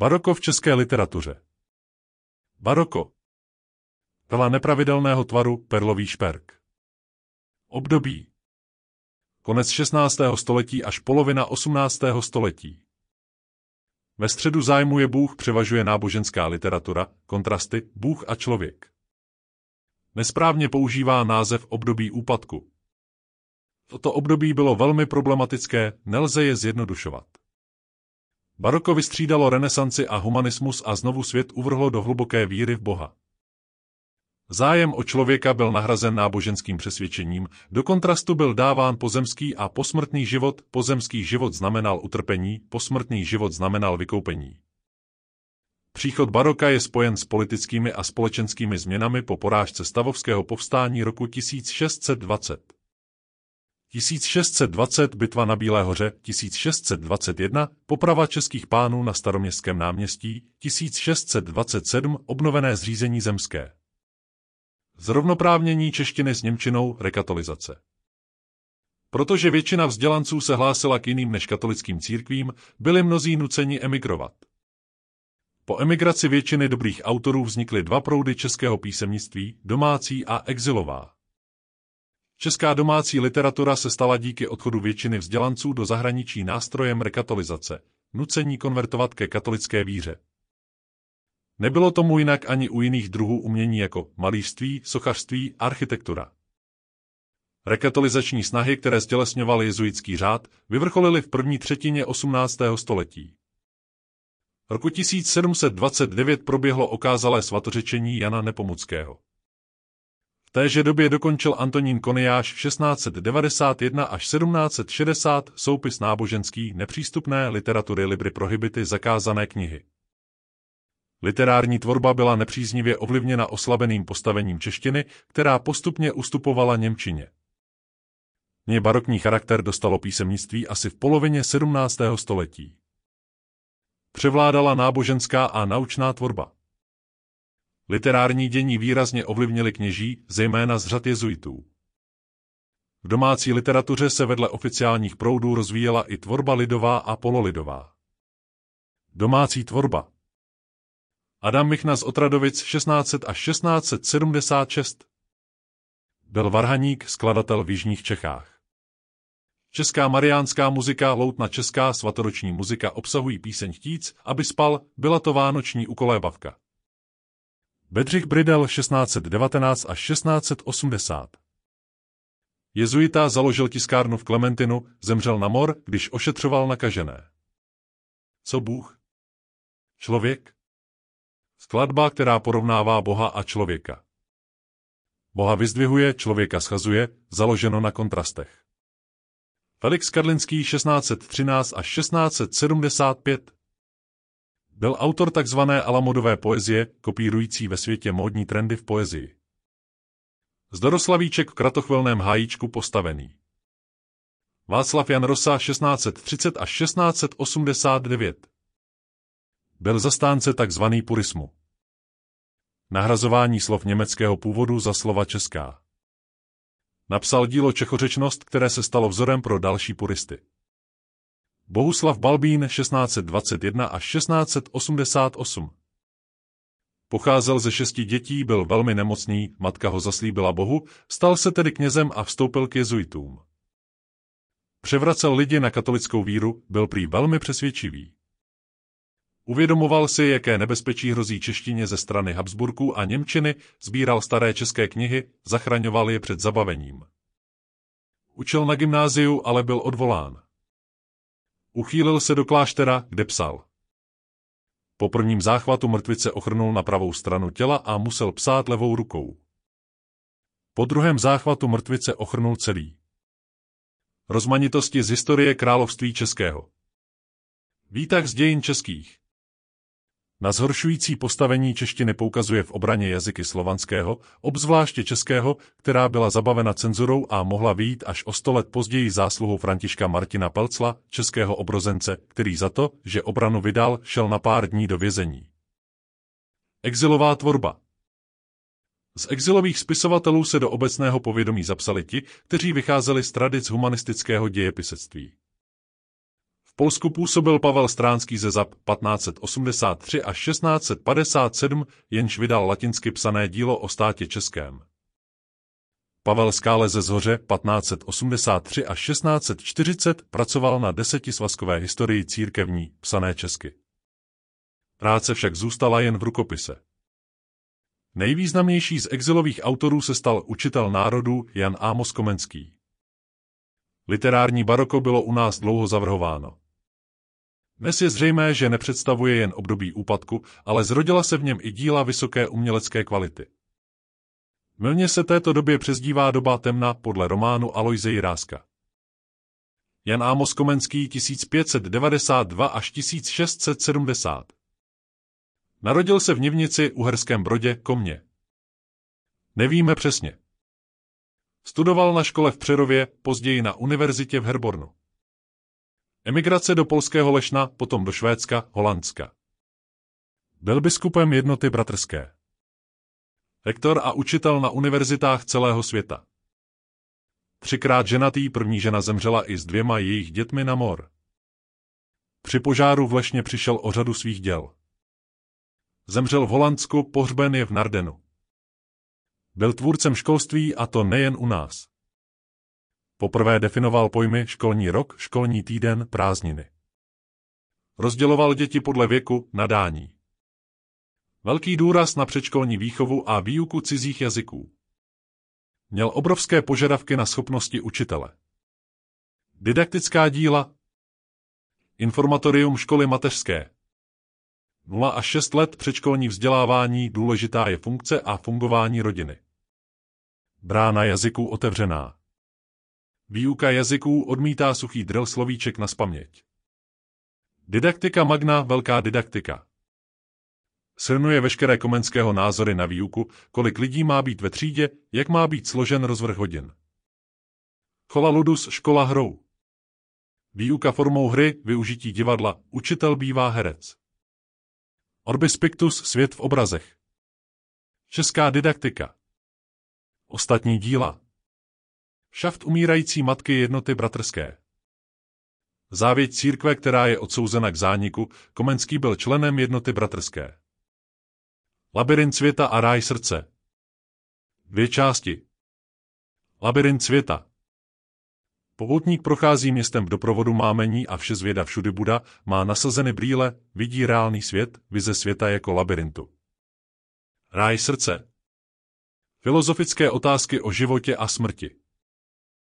Baroko v české literatuře Baroko Pela nepravidelného tvaru perlový šperk. Období Konec 16. století až polovina 18. století. Ve středu zájmu je Bůh převažuje náboženská literatura, kontrasty, Bůh a člověk. Nesprávně používá název období úpadku. Toto období bylo velmi problematické, nelze je zjednodušovat. Baroko vystřídalo renesanci a humanismus a znovu svět uvrhlo do hluboké víry v Boha. Zájem o člověka byl nahrazen náboženským přesvědčením, do kontrastu byl dáván pozemský a posmrtný život, pozemský život znamenal utrpení, posmrtný život znamenal vykoupení. Příchod baroka je spojen s politickými a společenskými změnami po porážce stavovského povstání roku 1620. 1620 bitva na Bílé hoře, 1621 poprava českých pánů na staroměstském náměstí, 1627 obnovené zřízení zemské. Zrovnoprávnění češtiny s Němčinou, rekatolizace. Protože většina vzdělanců se hlásila k jiným než katolickým církvím, byli mnozí nuceni emigrovat. Po emigraci většiny dobrých autorů vznikly dva proudy českého písemnictví, domácí a exilová. Česká domácí literatura se stala díky odchodu většiny vzdělanců do zahraničí nástrojem rekatolizace, nucení konvertovat ke katolické víře. Nebylo tomu jinak ani u jiných druhů umění jako malířství, sochařství, architektura. Rekatolizační snahy, které stělesňoval jezuitský řád, vyvrcholily v první třetině 18. století. Roku 1729 proběhlo okázalé svatořečení Jana Nepomuckého. V téže době dokončil Antonín Koniáš 1691 až 1760 soupis náboženský nepřístupné literatury Libry Prohibity zakázané knihy. Literární tvorba byla nepříznivě ovlivněna oslabeným postavením češtiny, která postupně ustupovala Němčině. Mě barokní charakter dostalo písemnictví asi v polovině 17. století. Převládala náboženská a naučná tvorba. Literární dění výrazně ovlivnili kněží, zejména z řad jezuitů. V domácí literatuře se vedle oficiálních proudů rozvíjela i tvorba lidová a pololidová. Domácí tvorba Adam Michna z Otradovic 1600 až 1676 Byl varhaník, skladatel v jižních Čechách. Česká mariánská muzika, loutna česká svatoroční muzika obsahují píseň Chtíc, aby spal, byla to vánoční ukolébavka. Bedřich Bridel 1619 až 1680 Jezuita založil tiskárnu v Klementinu, zemřel na mor, když ošetřoval nakažené. Co Bůh? Člověk? Skladba, která porovnává Boha a člověka. Boha vyzdvihuje, člověka schazuje, založeno na kontrastech. Felix Karlinský 1613 až 1675 byl autor takzvané Alamodové poezie, kopírující ve světě módní trendy v poezii. Zdoroslavíček v kratochvelném hájíčku postavený. Václav Jan Rosa 1630 až 1689 Byl zastánce takzvaný purismu. Nahrazování slov německého původu za slova česká. Napsal dílo Čechořečnost, které se stalo vzorem pro další puristy. Bohuslav Balbín 1621 až 1688 Pocházel ze šesti dětí, byl velmi nemocný, matka ho zaslíbila Bohu, stal se tedy knězem a vstoupil k jezuitům. Převracel lidi na katolickou víru, byl prý velmi přesvědčivý. Uvědomoval si, jaké nebezpečí hrozí češtině ze strany Habsburků a Němčiny, sbíral staré české knihy, zachraňoval je před zabavením. Učil na gymnáziu, ale byl odvolán. Uchýlil se do kláštera, kde psal. Po prvním záchvatu mrtvice ochrnul na pravou stranu těla a musel psát levou rukou. Po druhém záchvatu mrtvice ochrnul celý. Rozmanitosti z historie království českého. Výtah z dějin českých. Na zhoršující postavení češtiny poukazuje v obraně jazyky slovanského, obzvláště českého, která byla zabavena cenzurou a mohla výjít až o sto let později zásluhou Františka Martina Pelcla, českého obrozence, který za to, že obranu vydal, šel na pár dní do vězení. Exilová tvorba Z exilových spisovatelů se do obecného povědomí zapsali ti, kteří vycházeli z tradic humanistického dějepisectví Polsku působil Pavel Stránský ze ZAP 1583 až 1657, jenž vydal latinsky psané dílo o státě českém. Pavel Skále ze Zhoře 1583 až 1640 pracoval na desetisvazkové historii církevní, psané česky. Práce však zůstala jen v rukopise. Nejvýznamnější z exilových autorů se stal učitel národů Jan Ámos Komenský. Literární baroko bylo u nás dlouho zavrhováno. Dnes je zřejmé, že nepředstavuje jen období úpadku, ale zrodila se v něm i díla vysoké umělecké kvality. Milně se této době přezdívá doba temna podle románu Alojze Jiráska. Jan Ámos Komenský 1592 až 1670 Narodil se v Nivnici, Uherském Brodě, Komně. Nevíme přesně. Studoval na škole v Přerově, později na univerzitě v Herbornu. Emigrace do polského Lešna, potom do Švédska, Holandska. Byl biskupem jednoty bratrské. Rektor a učitel na univerzitách celého světa. Třikrát ženatý první žena zemřela i s dvěma jejich dětmi na mor. Při požáru v Lešně přišel o řadu svých děl. Zemřel v Holandsku, pohřben je v Nardenu. Byl tvůrcem školství a to nejen u nás. Poprvé definoval pojmy školní rok, školní týden, prázdniny. Rozděloval děti podle věku, nadání. Velký důraz na předškolní výchovu a výuku cizích jazyků. Měl obrovské požadavky na schopnosti učitele. Didaktická díla Informatorium školy mateřské 0 až 6 let předškolní vzdělávání důležitá je funkce a fungování rodiny. Brána jazyků otevřená. Výuka jazyků odmítá suchý drill slovíček na spaměť. Didaktika magna, velká didaktika. Shrnuje veškeré komenského názory na výuku, kolik lidí má být ve třídě, jak má být složen rozvrh hodin. Chola ludus, škola hrou. Výuka formou hry, využití divadla, učitel bývá herec. Orbis Pictus, svět v obrazech. Česká didaktika. Ostatní díla. Šaft umírající matky jednoty bratrské. Závěť církve, která je odsouzena k zániku, Komenský byl členem jednoty bratrské. Labirint světa a ráj srdce. Dvě části. Labirint světa. Poutník prochází městem v doprovodu mámení a vše zvěda všudy Buda, má nasazeny brýle, vidí reálný svět, vize světa jako labirintu. Ráj srdce. Filozofické otázky o životě a smrti.